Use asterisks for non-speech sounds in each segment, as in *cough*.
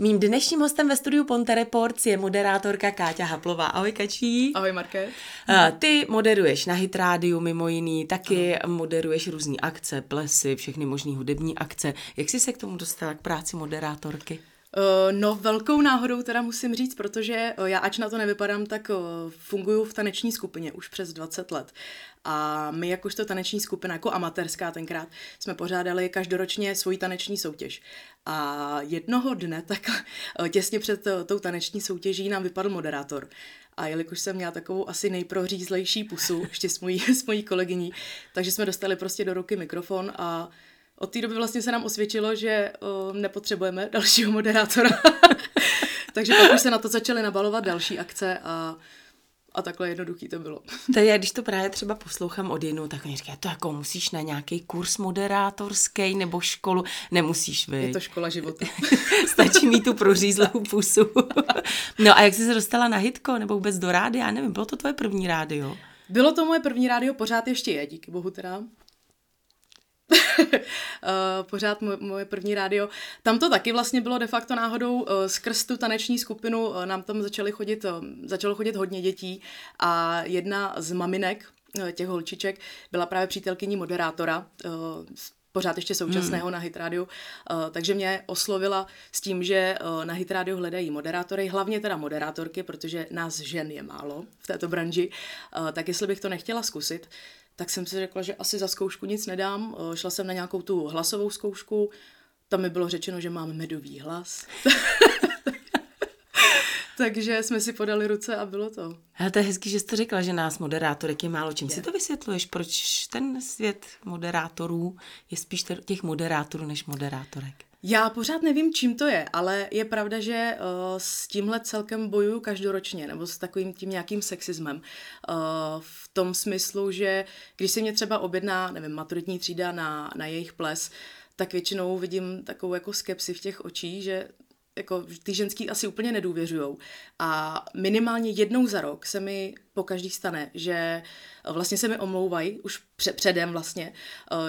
Mým dnešním hostem ve studiu Ponte Reports je moderátorka Káťa Haplová. Ahoj Kačí. Ahoj Marké. Ty moderuješ na Hit Rádiu mimo jiný, taky Ahoj. moderuješ různé akce, plesy, všechny možné hudební akce. Jak jsi se k tomu dostala, k práci moderátorky? No velkou náhodou teda musím říct, protože já ač na to nevypadám, tak funguji v taneční skupině už přes 20 let. A my jakožto taneční skupina, jako amatérská tenkrát, jsme pořádali každoročně svoji taneční soutěž. A jednoho dne, tak těsně před tou taneční soutěží nám vypadl moderátor. A jelikož jsem měla takovou asi nejprořízlejší pusu, *laughs* ještě s mojí, s mojí kolegyní, takže jsme dostali prostě do ruky mikrofon a od té doby vlastně se nám osvědčilo, že uh, nepotřebujeme dalšího moderátora. *laughs* Takže pak už se na to začaly nabalovat další akce a a takhle jednoduchý to bylo. *laughs* Tak já, když to právě třeba poslouchám od jinou, tak oni říkají, to jako musíš na nějaký kurz moderátorský nebo školu. Nemusíš, vy. Je to škola života. *laughs* Stačí mít tu prořízlou *laughs* pusu. no a jak jsi se dostala na hitko nebo vůbec do rádia? Já nevím, bylo to tvoje první rádio? Bylo to moje první rádio, pořád ještě je, díky bohu teda. *laughs* Eh, pořád moje první rádio. Tam to taky vlastně bylo de facto náhodou eh, skrz tu taneční skupinu, eh, nám tam začaly chodit, začalo chodit hodně dětí a jedna z maminek, těch holčiček, byla právě přítelkyní moderátora, pořád ještě současného hmm. na Hit Radio, uh, takže mě oslovila s tím, že na Hit Radio hledají moderátory, hlavně teda moderátorky, protože nás žen je málo v této branži, tak jestli bych to nechtěla zkusit, tak jsem si řekla, že asi za zkoušku nic nedám. Šla jsem na nějakou tu hlasovou zkoušku, tam mi bylo řečeno, že mám medový hlas. *laughs* Takže jsme si podali ruce a bylo to. Ale to je hezký, že jsi to řekla, že nás moderátorek je málo. Čím je. si to vysvětluješ? Proč ten svět moderátorů je spíš těch moderátorů než moderátorek? Já pořád nevím, čím to je, ale je pravda, že uh, s tímhle celkem bojuju každoročně, nebo s takovým tím nějakým sexismem. Uh, v tom smyslu, že když se mě třeba objedná, nevím, maturitní třída na, na jejich ples, tak většinou vidím takovou jako skepsi v těch očích, že jako ty ženský asi úplně nedůvěřujou. A minimálně jednou za rok se mi po každý stane, že vlastně se mi omlouvají, už před, předem vlastně,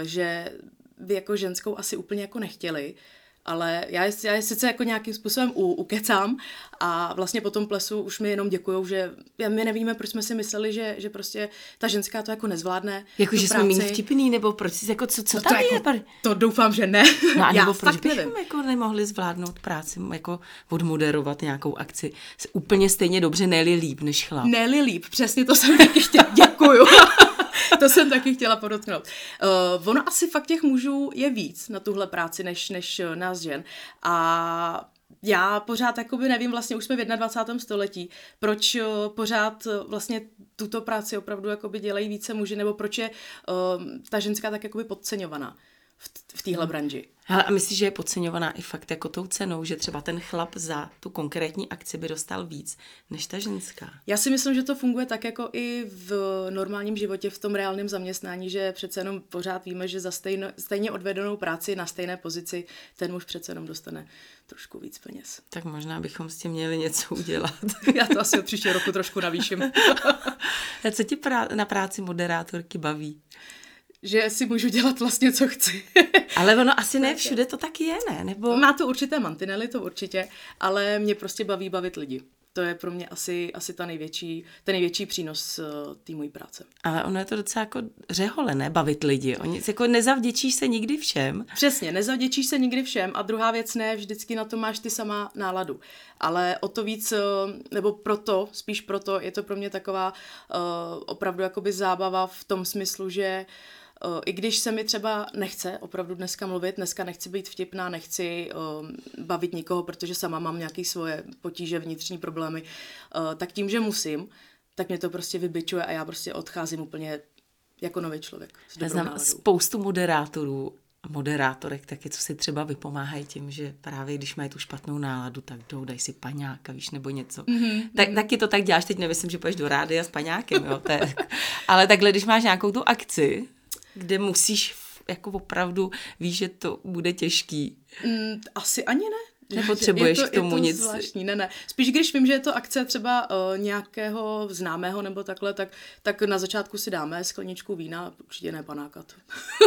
že by jako ženskou asi úplně jako nechtěli, ale já je, já je sice jako nějakým způsobem u, ukecám a vlastně po tom plesu už mi jenom děkujou, že my nevíme, proč jsme si mysleli, že, že prostě ta ženská to jako nezvládne. Jako, že jsme méně vtipný, nebo proč, jako co, co no tam to je? Jako, to doufám, že ne. No a *laughs* nebo proč bychom nevím. jako nemohli zvládnout práci, jako odmoderovat nějakou akci úplně stejně dobře, ne líp než chlap. ne líp, přesně to jsem *laughs* taky chtěla. Děkuju. To jsem taky chtěla podotknout. Uh, ono asi fakt těch mužů je víc na tuhle práci, než, než eh, nás žen. A já pořád jakoby nevím, vlastně už jsme v 21. století, proč uh, pořád vlastně tuto práci opravdu jakoby dělají více muži, nebo proč je uh, ta ženská tak jakoby podceňovaná v, v téhle branži. Hele, a myslíš, že je podceňovaná i fakt jako tou cenou, že třeba ten chlap za tu konkrétní akci by dostal víc než ta ženská? Já si myslím, že to funguje tak jako i v normálním životě, v tom reálném zaměstnání, že přece jenom pořád víme, že za stejno, stejně odvedenou práci na stejné pozici ten muž přece jenom dostane trošku víc peněz. Tak možná bychom s tím měli něco udělat. *laughs* Já to asi od příštího roku trošku navýším. *laughs* co ti prá- na práci moderátorky baví? Že si můžu dělat vlastně, co chci. *laughs* ale ono asi ne všude to tak je, ne? Nebo... Má to určité mantinely, to určitě, ale mě prostě baví bavit lidi. To je pro mě asi, asi ta největší, ten největší přínos uh, té mojí práce. Ale ono je to docela jako řehole, ne? Bavit lidi. Oni jako nezavděčíš se nikdy všem. Přesně, nezavděčíš se nikdy všem. A druhá věc ne, vždycky na to máš ty sama náladu. Ale o to víc, uh, nebo proto, spíš proto, je to pro mě taková uh, opravdu jakoby zábava v tom smyslu, že uh, i když se mi třeba nechce opravdu dneska mluvit, dneska nechci být vtipná, nechci uh, bavit nikoho, protože sama mám nějaké svoje potíže, vnitřní problémy, uh, tak tím, že musím, tak mě to prostě vybičuje a já prostě odcházím úplně jako nový člověk. Já znám náladou. spoustu moderátorů moderátorek taky, co si třeba vypomáhají tím, že právě když mají tu špatnou náladu, tak jdou, dají si paňáka, víš, nebo něco. Mm-hmm. Tak, taky to tak děláš, teď nemyslím, že půjdeš do rády a s paňákem, jo, to je, *laughs* ale takhle, když máš nějakou tu akci, kde musíš jako opravdu víš, že to bude těžký. Mm, asi ani ne. Nepotřebuješ je to, k tomu je to nic. Zvláštní. Ne, ne. Spíš když vím, že je to akce třeba uh, nějakého známého nebo takhle, tak, tak na začátku si dáme skleničku vína, určitě ne panákat.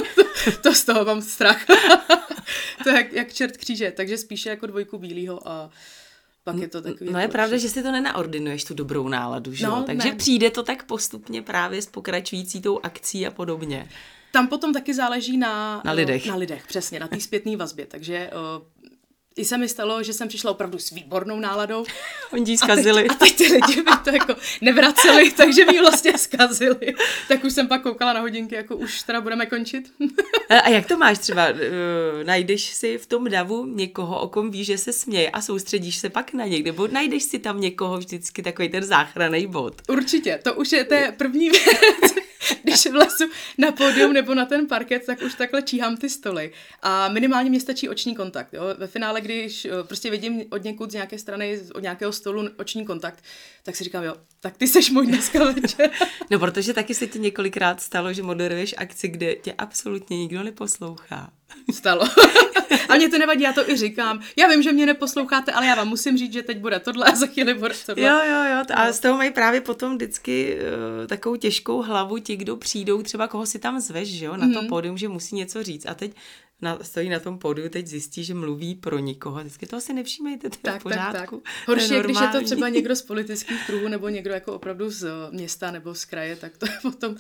*laughs* to z toho mám strach. *laughs* to je jak, jak čert kříže, takže spíše jako dvojku bílýho a pak je to takový... No je jako pravda, lepší. že si to nenaordinuješ, tu dobrou náladu, že No, jo? Takže ne. přijde to tak postupně právě s pokračující tou akcí a podobně. Tam potom taky záleží na... Na lidech. Na lidech, přesně, na té zpětné vazbě, takže... Uh, i se mi stalo, že jsem přišla opravdu s výbornou náladou. *laughs* Oni ti A teď, zkazili. a teď ty lidi mi to jako nevraceli, *laughs* takže mi vlastně zkazili. Tak už jsem pak koukala na hodinky, jako už teda budeme končit. *laughs* A jak to máš třeba? Uh, najdeš si v tom davu někoho, o kom víš, že se směje a soustředíš se pak na něj, nebo najdeš si tam někoho vždycky takový ten záchranný bod. Určitě, to už je, to je první věc. *laughs* Když vlezu na pódium nebo na ten parket, tak už takhle číhám ty stoly. A minimálně mě stačí oční kontakt. Jo? Ve finále, když eh, prostě vidím od někud z nějaké strany, od nějakého stolu oční kontakt, tak si říkám, jo, tak ty seš můj dneska *laughs* večer. No, protože taky se ti několikrát stalo, že moderuješ akci, kde tě absolutně nikdo neposlouchá. Stalo. *laughs* A mě to nevadí, já to i říkám. Já vím, že mě neposloucháte, ale já vám musím říct, že teď bude tohle a za chvíli bude tohle. Jo, jo, jo. A z toho mají právě potom vždycky uh, takovou těžkou hlavu ti, kdo přijdou, třeba koho si tam zveš, že jo, na Mhm. to pódium, že musí něco říct. A teď na, stojí na tom pódiu, teď zjistí, že mluví pro nikoho. Vždycky toho si nevšímejte, to v Tak, tak, pořádku. tak. je Horší je, když je to třeba někdo z *laughs* politických kruhů nebo někdo jako opravdu z města nebo z kraje, tak to je potom,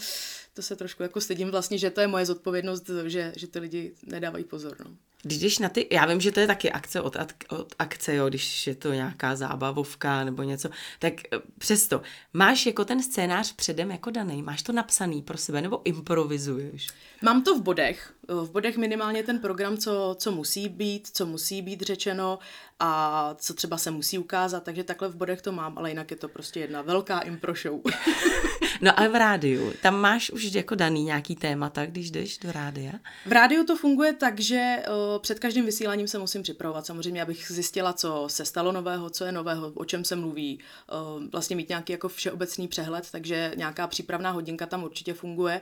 to se trošku jako stydím vlastně, že to je moje zodpovědnost, že, že ty lidi nedávají pozor. No. Když jdeš na ty, já vím, že to je taky akce od, od akce, jo, když je to nějaká zábavovka nebo něco, tak eh, přesto, máš jako ten scénář předem jako daný, máš to napsaný pro sebe nebo improvizuješ? Mám to v bodech. V bodech minimálně ten program, co, co musí být, co musí být řečeno a co třeba se musí ukázat, takže takhle v bodech to mám, ale jinak je to prostě jedna velká impro show. *laughs* No ale v rádiu, tam máš už jako daný nějaký témata, když jdeš do rádia? V rádiu to funguje tak, že uh, před každým vysíláním se musím připravovat. Samozřejmě, abych zjistila, co se stalo nového, co je nového, o čem se mluví. Uh, vlastně mít nějaký jako všeobecný přehled, takže nějaká přípravná hodinka tam určitě funguje.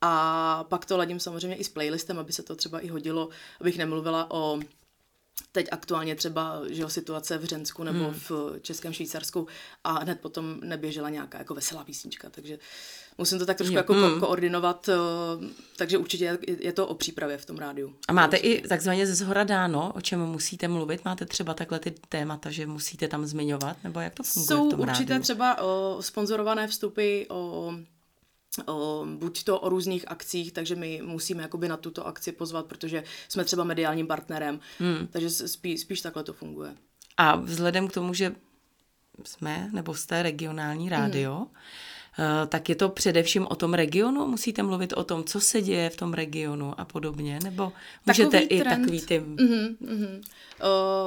A pak to ladím samozřejmě i s playlistem, aby se to třeba i hodilo, abych nemluvila o teď aktuálně třeba že jo, situace v Řensku nebo hmm. v Českém Švýcarsku a hned potom neběžela nějaká jako veselá písnička, takže musím to tak trošku Jo, jako hmm. ko- koordinovat, eh, takže určitě je, to o přípravě v tom rádiu. A máte i takzvaně ze zhora dáno, o čem musíte mluvit? Máte třeba takhle ty témata, že musíte tam zmiňovat? Nebo jak to funguje Jsou v tom určité rádiu? třeba o, sponzorované vstupy o, buď to o různých akcích, takže my musíme jakoby na tuto akci pozvat, protože jsme třeba mediálním partnerem, hmm. takže spíš, spíš takhle to funguje. A vzhledem k tomu, že jsme, nebo jste regionální rádio, hmm. Tak je to především o tom regionu? Musíte mluvit o tom, co se děje v tom regionu a podobně? Nebo můžete Takový i trend. takový ty... Mm-hmm, mm-hmm.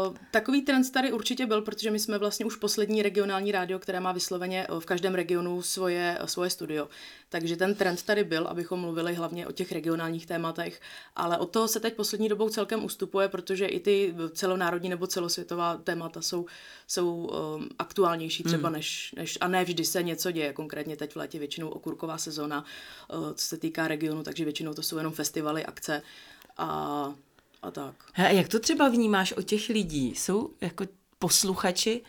Uh, takový trend tady určitě byl, protože my jsme vlastně už poslední regionální rádio, které má vysloveně eh, v každém regionu svoje, svoje studio. Takže ten trend tady byl, abychom mluvili hlavně o těch regionálních tématech, ale od toho se teď poslední dobou celkem ustupuje, protože i ty celonárodní nebo celosvětová témata jsou, jsou um, aktuálnější třeba mm. než, než, a ne vždy se něco děje, konkrétně teď v létě většinou okurková sezóna, uh, co se týká regionu, takže většinou to jsou jenom festivaly, akce a a tak. A jak to třeba vnímáš od těch lidí? Jsou jako posluchači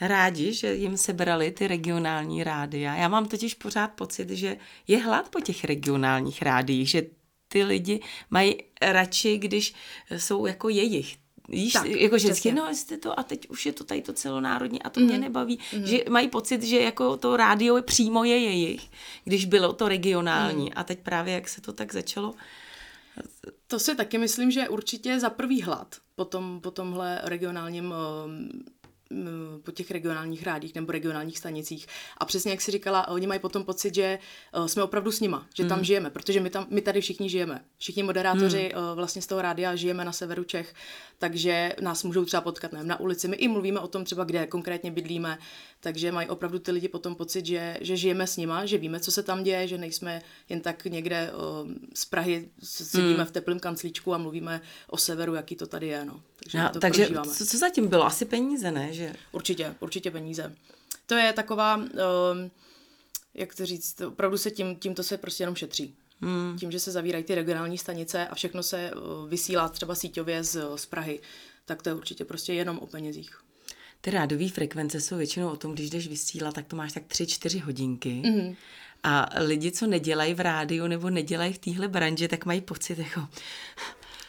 rádi, že jim sebrali ty regionální rádia? Já mám totiž pořád pocit, že je hlad po těch regionálních rádiích, že ty lidi mají radši, když jsou jako jejich. Víš, Tak, jako že vždycky, no jste to a teď už je to tady to celonárodní a to mm. mě nebaví, mm. že mají pocit, že jako to rádio je přímo je jejich, když bylo to regionální mm. a teď právě jak se to tak začalo To si taky myslím, že určitě za prvý hlad po, tom, po tomhle regionálním mm, po těch regionálních rádích nebo regionálních stanicích. A přesně jak si říkala, oni mají potom pocit, že uh, jsme opravdu s nima, že tam žijeme, protože my, tam, my tady všichni žijeme. Všichni moderátoři uh, vlastně z toho rádia žijeme na severu Čech, takže nás můžou třeba potkat nevím, na ulici. My i mluvíme o tom třeba, kde konkrétně bydlíme, takže mají opravdu ty lidi potom pocit, že, že žijeme s nima, že víme, co se tam děje, že nejsme jen tak někde uh, z Prahy, sedíme v teplém kanclíčku a mluvíme o severu, jaký to tady je. No. Takže, No, to takže prožíváme. co, co zatím bylo? Asi peníze, ne? Že... Určitě, určitě peníze. To je taková, um, jak to říct, opravdu se tím, tímto se prostě jenom šetří. Hmm. Tím, že se zavírají ty regionální stanice a všechno se uh, vysílá třeba síťově z, z Prahy, tak to je určitě prostě jenom o penězích. Ty rádové frekvence jsou většinou o tom, když jdeš vysílat, tak to máš tak 3-4 hodinky. Mhm. Mm-hmm. A lidi, co nedělají v rádiu nebo nedělají v téhle branži, tak mají pocit jako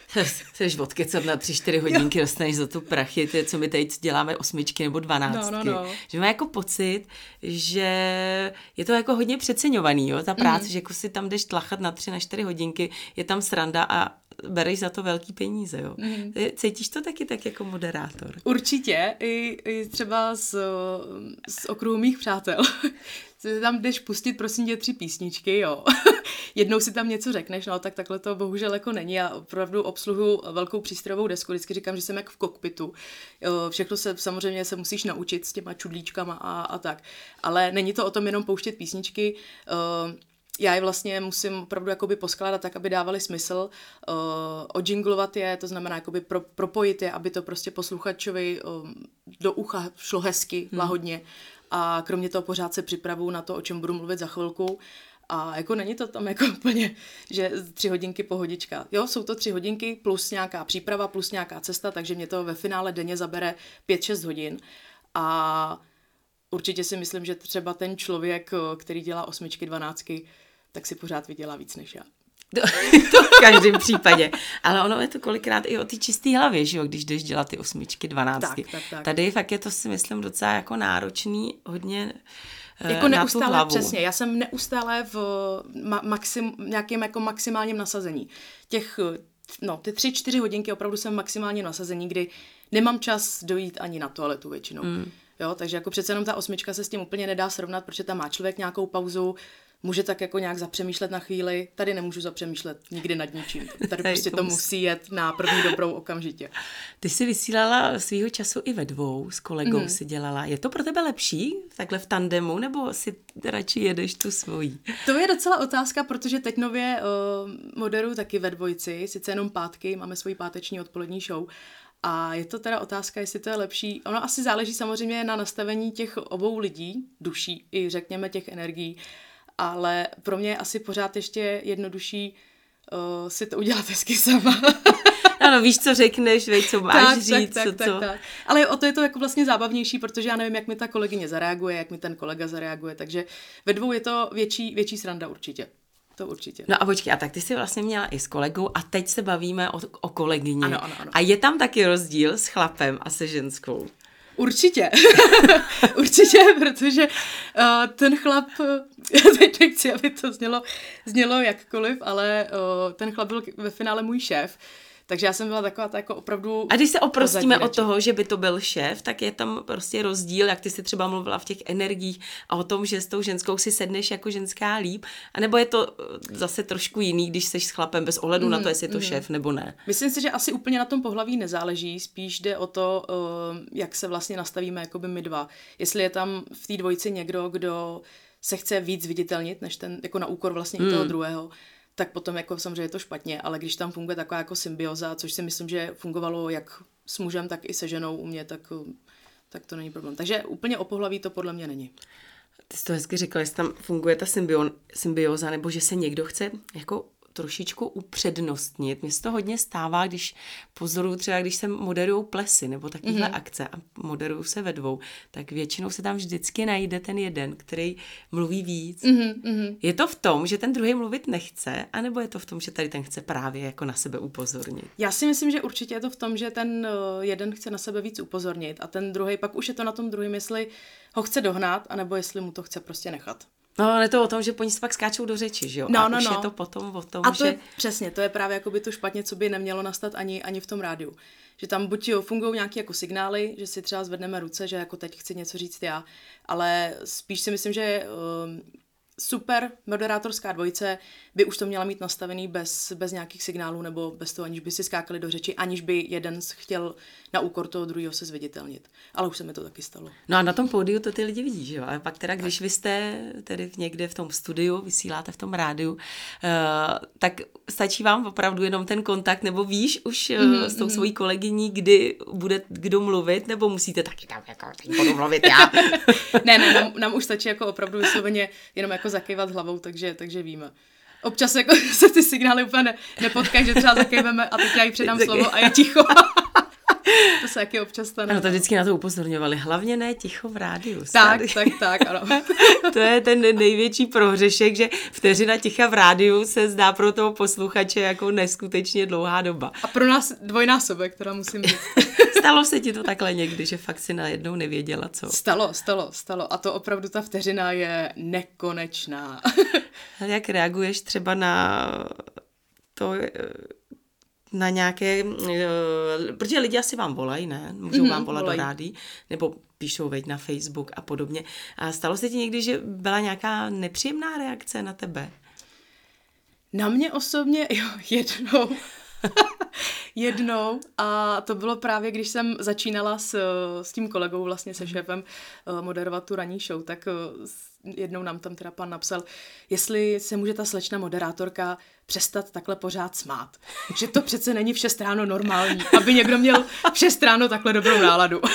*laughs* Jsi odkecat na tři, čtyři hodinky, jo. dostaneš za tu prachy, ty, co my tady děláme osmičky nebo dvanáctky. No, no, no. Že má jako pocit, že je to jako hodně přeceňovaný, jo, ta práce, mm. že jako si tam jdeš tlachat na tři, na čtyři hodinky, je tam sranda a bereš za to velký peníze, jo. Mm. Cítíš to taky tak jako moderátor? Určitě, i, i třeba z, z okruhu mých přátel. Si tam jdeš pustit, prosím tě, tři písničky, jo. *laughs* Jednou si tam něco řekneš, no tak takhle to bohužel jako není. Já opravdu obsluhu velkou přístrojovou desku, vždycky říkám, že jsem jak v kokpitu. Všechno se samozřejmě se musíš naučit s těma čudlíčkama a, a tak. Ale není to o tom jenom pouštět písničky, já je vlastně musím opravdu jakoby poskládat tak, aby dávali smysl, uh, odžinglovat je, to znamená jakoby pro, propojit je, aby to prostě posluchačovi uh, do ucha šlo hezky, hmm. lahodně a kromě toho pořád se připravuju na to, o čem budu mluvit za chvilku a jako není to tam jako úplně, že tři hodinky pohodička. Jo, jsou to tři hodinky plus nějaká příprava, plus nějaká cesta, takže mě to ve finále denně zabere 5-6 hodin a určitě si myslím, že třeba ten člověk, který dělá osmičky, dvanáctky, tak si pořád vydělá víc než já. To, *laughs* to v každém případě. Ale ono je to kolikrát i o ty čisté hlavě, že jo, když jdeš dělat ty osmičky, dvanáctky. Tak, tak, tak. Tady fakt je to si myslím docela jako náročný, hodně eh, jako neustále, na tu přesně. Já jsem neustále v ma- maxim, nějakém jako maximálním nasazení. Těch, no, ty tři, čtyři hodinky opravdu jsem maximálně nasazení, kdy nemám čas dojít ani na toaletu většinou. Mm. Jo, takže jako přece jenom ta osmička se s tím úplně nedá srovnat, protože tam má člověk nějakou pauzu, může tak jako nějak zapřemýšlet na chvíli. Tady nemůžu zapřemýšlet nikdy nad ničím. Tady *laughs* prostě to musí jet na první dobrou okamžitě. Ty jsi vysílala svýho času i ve dvou, s kolegou mm. si dělala. Je to pro tebe lepší, takhle v tandemu, nebo si radši jedeš tu svojí? To je docela otázka, protože teď nově uh, moderuju taky ve dvojci, sice jenom pátky, máme svoji páteční odpolední show, a je to teda otázka, jestli to je lepší. Ono asi záleží samozřejmě na nastavení těch obou lidí, duší i řekněme těch energií ale pro mě je asi pořád ještě jednodušší uh, si to udělat hezky sama. *laughs* ano, víš, co řekneš, víš, co máš tak, říct, tak, co, tak, co. Tak. Ale o to je to jako vlastně zábavnější, protože já nevím, jak mi ta kolegyně zareaguje, jak mi ten kolega zareaguje, takže ve dvou je to větší, větší sranda určitě. To určitě. No a počkej, a tak ty jsi vlastně měla i s kolegou a teď se bavíme o, o kolegyni. Ano, ano, ano. A je tam taky rozdíl s chlapem a se ženskou? Určitě. *laughs* Určitě, protože uh, ten chlap, *laughs* teď nechci, aby to znělo, znělo jakkoliv, ale uh, ten chlap byl ve finále můj šéf. Takže já jsem byla taková ta jako opravdu... A když se oprostíme od toho, že by to byl šéf, tak je tam prostě rozdíl, jak ty si třeba mluvila v těch energiích a o tom, že s tou ženskou si sedneš jako ženská líp, a nebo je to eh, zase trošku jiný, když jsi s chlapem bez ohledu mm, na to, mhm, jestli je to mm. šéf nebo ne. Myslím si, že asi úplně na tom pohlaví nezáleží, spíš jde o to, eh, jak se vlastně nastavíme jako by my dva. Jestli je tam v té dvojici někdo, kdo se chce víc viditelnit, než ten, jako na úkor vlastně mm. toho hmm. druhého, tak potom jako samozřejmě je to špatně, ale když tam funguje taková jako symbioza, což si myslím, že fungovalo jak s mužem, tak i se ženou u mě, tak, tak to není problém. Takže úplně o pohlaví to podle mě není. Ty jsi to hezky řekla, jestli tam funguje ta symbioza, nebo že se někdo chce jako trošičku upřednostnit. Mně se to hodně stává, když pozoruju třeba, když se moderují plesy nebo takovéhle mm-hmm. akce a moderují se ve dvou, tak většinou se tam vždycky najde ten jeden, který mluví víc. Mm-hmm. Je to v tom, že ten druhý mluvit nechce, anebo je to v tom, že tady ten chce právě jako na sebe upozornit? Já si myslím, že určitě je to v tom, že ten eh, jeden chce na sebe víc upozornit a ten druhý, pak už je to na tom druhém, jestli ho chce dohnat, anebo jestli mu to chce prostě nechat. No, ale je to o tom, že po ní se pak skáčou do řeči, že jo? No, a no, už no. je to potom o tom, a to že... Je, přesně, to je právě jako by to špatně, co by nemělo nastat ani, ani v tom rádiu. Že tam buď jo, fungují nějaké jako signály, že si třeba zvedneme ruce, že jako teď chci něco říct já, ale spíš si myslím, že uh, super moderátorská dvojice by už to měla mít nastavený bez, bez nějakých signálů nebo bez toho, aniž by si skákali do řeči, aniž by jeden chtěl na úkor toho druhého se zviditelnit. Ale už se mi to taky stalo. No a na tom pódiu to ty lidi vidí, že jo? Ale pak teda, když vy jste tedy někde v tom studiu, vysíláte v tom rádiu, uh, tak stačí vám opravdu jenom ten kontakt, nebo víš už mm-hmm. s tou mhm. svojí kolegyní, kdy bude kdo mluvit, nebo musíte taky tam jako teď budu mluvit já? *laughs* ne, ne, nám, nám už stačí jako opravdu vysloveně jenom jako zakývat hlavou, takže, takže víme občas jako *laughs* se ty signály úplně ne, nepotkají, že třeba zakejveme a teď já jí předám slovo a je ticho. To se taky občas stane. Ano, to vždycky na to upozorňovali. Hlavně ne ticho v rádiu. Tak, tak, tak, ano. *laughs* to je ten největší prohřešek, že vteřina ticha v rádiu se zdá pro toho posluchače jako neskutečně dlouhá doba. A pro nás dvojnásobek, která musím říct. *laughs* stalo se ti to takhle někdy, že fakt si najednou nevěděla, co? Stalo, stalo, stalo. A to opravdu ta vteřina je nekonečná. *laughs* Jak reaguješ třeba na to, na nějaké, eh, protože lidi asi vám volají, ne? Můžou mm, vám volat volají. do rádí, nebo píšou veď na Facebook a podobně. A stalo se ti někdy, že byla nějaká nepříjemná reakce na tebe? Na mě osobně, *laughs* jo, jednou. *laughs* jednou a to bylo právě, když jsem začínala s, s tím kolegou, vlastně se šéfem eh, moderovat tu ranní show, tak eh, jednou nám tam teda pan napsal, jestli se může ta slečna moderátorka přestat takhle pořád smát. Že to přece není v 6 ráno normální, aby někdo měl v 6 ráno takhle dobrou náladu. *laughs*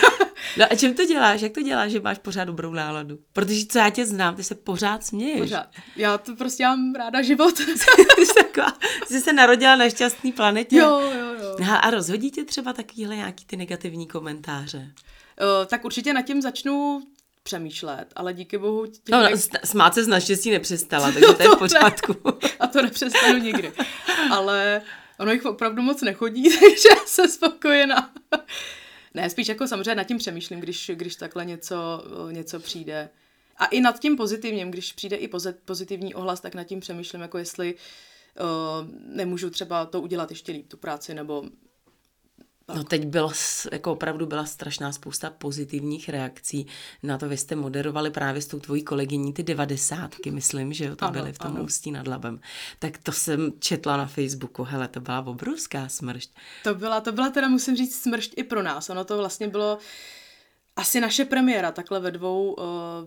No a čím to děláš? Jak to děláš, že máš pořád dobrou náladu? Protože co já tě znám, ty se pořád směješ. Pořád. Já to prostě mám ráda život. *laughs* jsi, taková, jsi se narodila na šťastný planetě. Jo, jo, jo. A, a rozhodí tě třeba takovýhle nějaký ty negativní komentáře? Uh, tak určitě nad tím začnu přemýšlet, ale díky bohu... Těch no, ne... smát se z naštěstí nepřestala, *laughs* takže to je v pořádku. *laughs* A to nepřestanu nikdy. Ale ono jich opravdu moc nechodí, *laughs* takže jsem spokojená. Ne, spíš jako samozřejmě nad tím přemýšlím, když, když takhle něco, něco přijde. A i nad tím pozitivním, když přijde i pozitivní ohlas, tak nad tím přemýšlím, jako jestli uh, nemůžu třeba to udělat ještě líp, tu práci, nebo No teď byla, jako opravdu byla strašná spousta pozitivních reakcí na to, vy jste moderovali právě s tou tvojí kolegyní ty devadesátky, myslím, že jo, to ano, byly v tom ano. Ústí nad Labem. Tak to jsem četla na Facebooku, hele, to byla obrovská smršť. To byla, to byla teda, musím říct, smršť i pro nás. Ono to vlastně bylo, asi naše premiéra takhle ve dvou uh,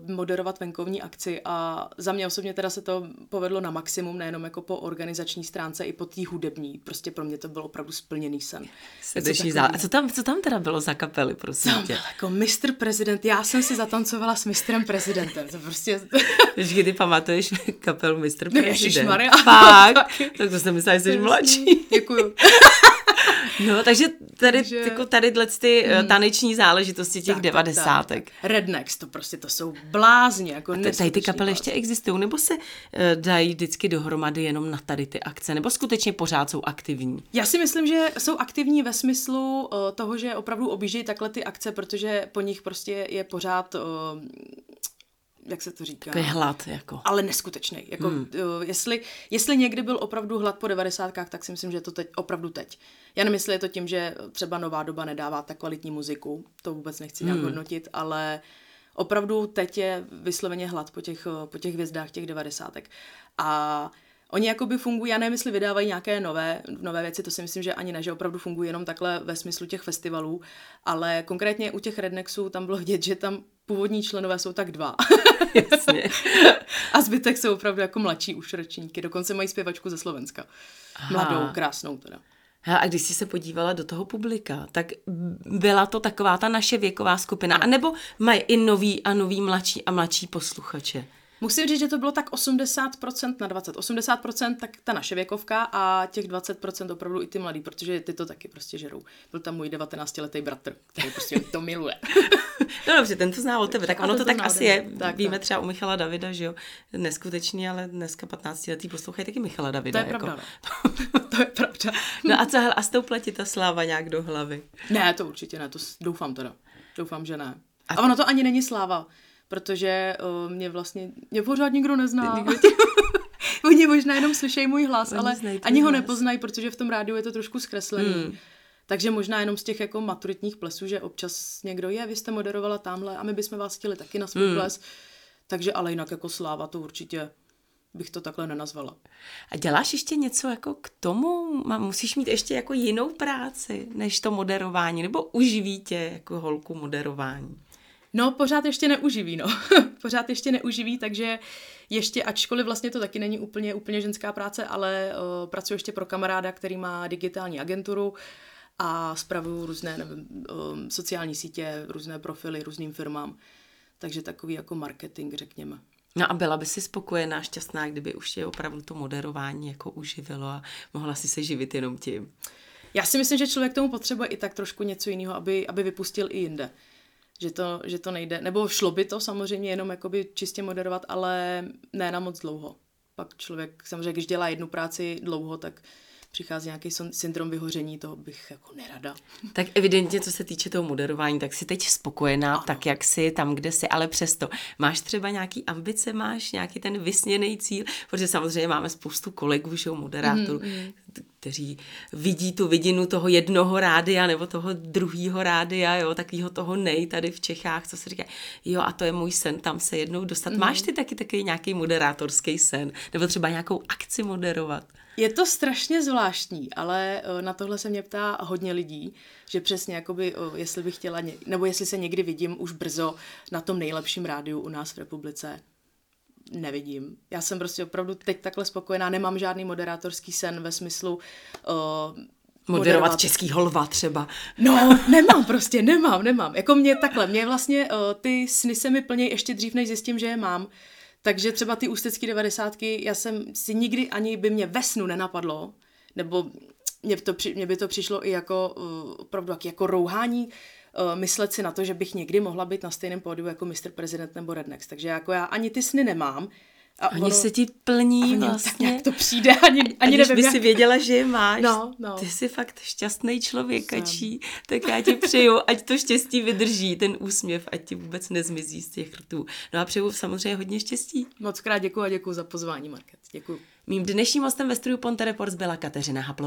moderovat venkovní akci a za mě osobně teda se to povedlo na maximum, nejenom jako po organizační stránce, i po té hudební. Prostě pro mě to byl opravdu splněný sen. Srdeční zá... A co tam, co tam teda bylo za kapely, prosím tam tě? jako Mr. Prezident, já jsem si zatancovala s Mistrem Prezidentem, to prostě... Víš, kdy pamatuješ kapelu Mr. No, Prezident? No, *laughs* Fakt? tak to jsem myslela, že jsi mladší. Děkuju. *laughs* No, takže tady, takže... Jako tady ty hmm. taneční záležitosti těch tak, devadesátek. Rednecks, to prostě to jsou blázni. Jako A tady ty kapely ještě existují, nebo se uh, dají vždycky dohromady jenom na tady ty akce, nebo skutečně pořád jsou aktivní? Já si myslím, že jsou aktivní ve smyslu uh, toho, že opravdu objíždějí takhle ty akce, protože po nich prostě je pořád uh, jak se to říká? Takový hlad, jako. Ale neskutečný. Jako, hmm. jestli, jestli někdy byl opravdu hlad po devadesátkách, tak si myslím, že je to teď, opravdu teď. Já nemyslím, je to tím, že třeba nová doba nedává tak kvalitní muziku, to vůbec nechci nějak hmm. hodnotit, ale opravdu teď je vysloveně hlad po těch, po těch hvězdách těch devadesátek. A Oni jakoby fungují, já nevím, jestli vydávají nějaké nové, nové věci, to si myslím, že ani ne, že opravdu fungují jenom takhle ve smyslu těch festivalů, ale konkrétně u těch Rednexů tam bylo *laughs* vidět, že tam původní členové jsou tak dva. *laughs* Jasně. *laughs* a zbytek jsou opravdu jako mladší už ročníky, dokonce mají zpěvačku ze Slovenska. Aha. Mladou, krásnou teda. A když jsi se podívala do toho publika, tak byla to taková ta naše věková skupina, anebo mají i noví a noví mladší a mladší posluchače? Musím říct, že to bylo tak 80% na 20. 80% tak ta naše věkovka a těch 20% opravdu i ty mladí, protože ty to taky prostě žerou. Byl tam můj 19-letý bratr, který prostě *laughs* to miluje. *laughs* no dobře, ten to zná o tebe, tak ono to, to tak asi je. Tak, Víme tak. třeba u Michala Davida, že jo, neskutečný, ale dneska 15-letý poslouchají taky Michala Davida. To je jako. pravda, no. *laughs* to je pravda. no a co, a stoupla ti ta sláva nějak do hlavy? Ne, to určitě ne, to doufám teda. Doufám, že ne. A, a ono to ani není sláva protože uh, mě vlastně, mě pořád nikdo nezná. *laughs* Oni možná jenom slyšejí můj hlas, Oni ale ani ho nepoznají, protože v tom rádiu je to trošku zkreslený. Hmm. Takže možná jenom z těch jako maturitních plesů, že občas někdo je, vy jste moderovala tamhle a my bychom vás chtěli taky na svůj hmm. ples. Takže ale jinak jako sláva to určitě bych to takhle nenazvala. A děláš ještě něco jako k tomu? Musíš mít ještě jako jinou práci, než to moderování? Nebo uživí tě jako holku moderování? No, pořád ještě neuživí, no. *laughs* pořád ještě neuživí, takže ještě, ačkoliv vlastně to taky není úplně, úplně ženská práce, ale uh, pracuji ještě pro kamaráda, který má digitální agenturu a spravuju různé nevím, um, sociální sítě, různé profily různým firmám. Takže takový jako marketing, řekněme. No a byla by si spokojená, šťastná, kdyby už je opravdu to moderování jako uživilo a mohla si se živit jenom tím? Já si myslím, že člověk tomu potřebuje i tak trošku něco jiného, aby, aby vypustil i jinde. Že to, že to nejde. Nebo šlo by to samozřejmě jenom jakoby čistě moderovat, ale ne na moc dlouho. Pak člověk, samozřejmě, když dělá jednu práci dlouho, tak přichází nějaký syndrom vyhoření, toho bych jako nerada. Tak evidentně, co se týče toho moderování, tak jsi teď spokojená, ano. tak jak jsi, tam, kde jsi, ale přesto. Máš třeba nějaký ambice, máš nějaký ten vysněný cíl, protože samozřejmě máme spoustu kolegů, že moderátorů, mm, kteří vidí tu vidinu toho jednoho rádia nebo toho druhého rádia, jo, takového toho nej tady v Čechách, co se říká, jo, a to je můj sen, tam se jednou dostat. Mm. Máš ty taky taky nějaký moderátorský sen, nebo třeba nějakou akci moderovat? Je to strašně zvláštní, ale eh, na tohle se mě ptá hodně lidí, že přesně jakoby, eh, jestli bych chtěla, nebo jestli se někdy vidím už brzo na tom nejlepším rádiu u nás v republice. Nevidím. Já jsem prostě opravdu teď takhle spokojená, nemám žádný moderátorský sen ve smyslu uh, moderovat, moderovat český holva třeba. No, nemám prostě, nemám, nemám. Jako mě takhle, mě vlastně uh, ty sny se mi plně ještě dřív, než zjistím, že je mám. Takže třeba ty ústecký devadesátky, já jsem si nikdy ani by mě ve snu nenapadlo, nebo mě, to, mě by to přišlo i jako uh, opravdu jako rouhání, uh, myslet si na to, že bych někdy mohla být na stejném pódiu jako Mr. President nebo Rednex. Takže jako já ani ty sny nemám. A oni ono, se ti plní a vlastně. Tak nějak to přijde, ani, ani a nevím, by jak... si věděla, že je máš. No, no. Ty jsi fakt šťastný člověk, kačí. Tak já ti přeju, ať to štěstí vydrží, ten úsměv, ať ti vůbec nezmizí z těch rtů. No a přeju samozřejmě hodně štěstí. Moc krát děkuji a děkuji za pozvání, Market. Děkuji. Mým dnešním hostem ve studiu Ponte Reports byla Kateřina Haplová.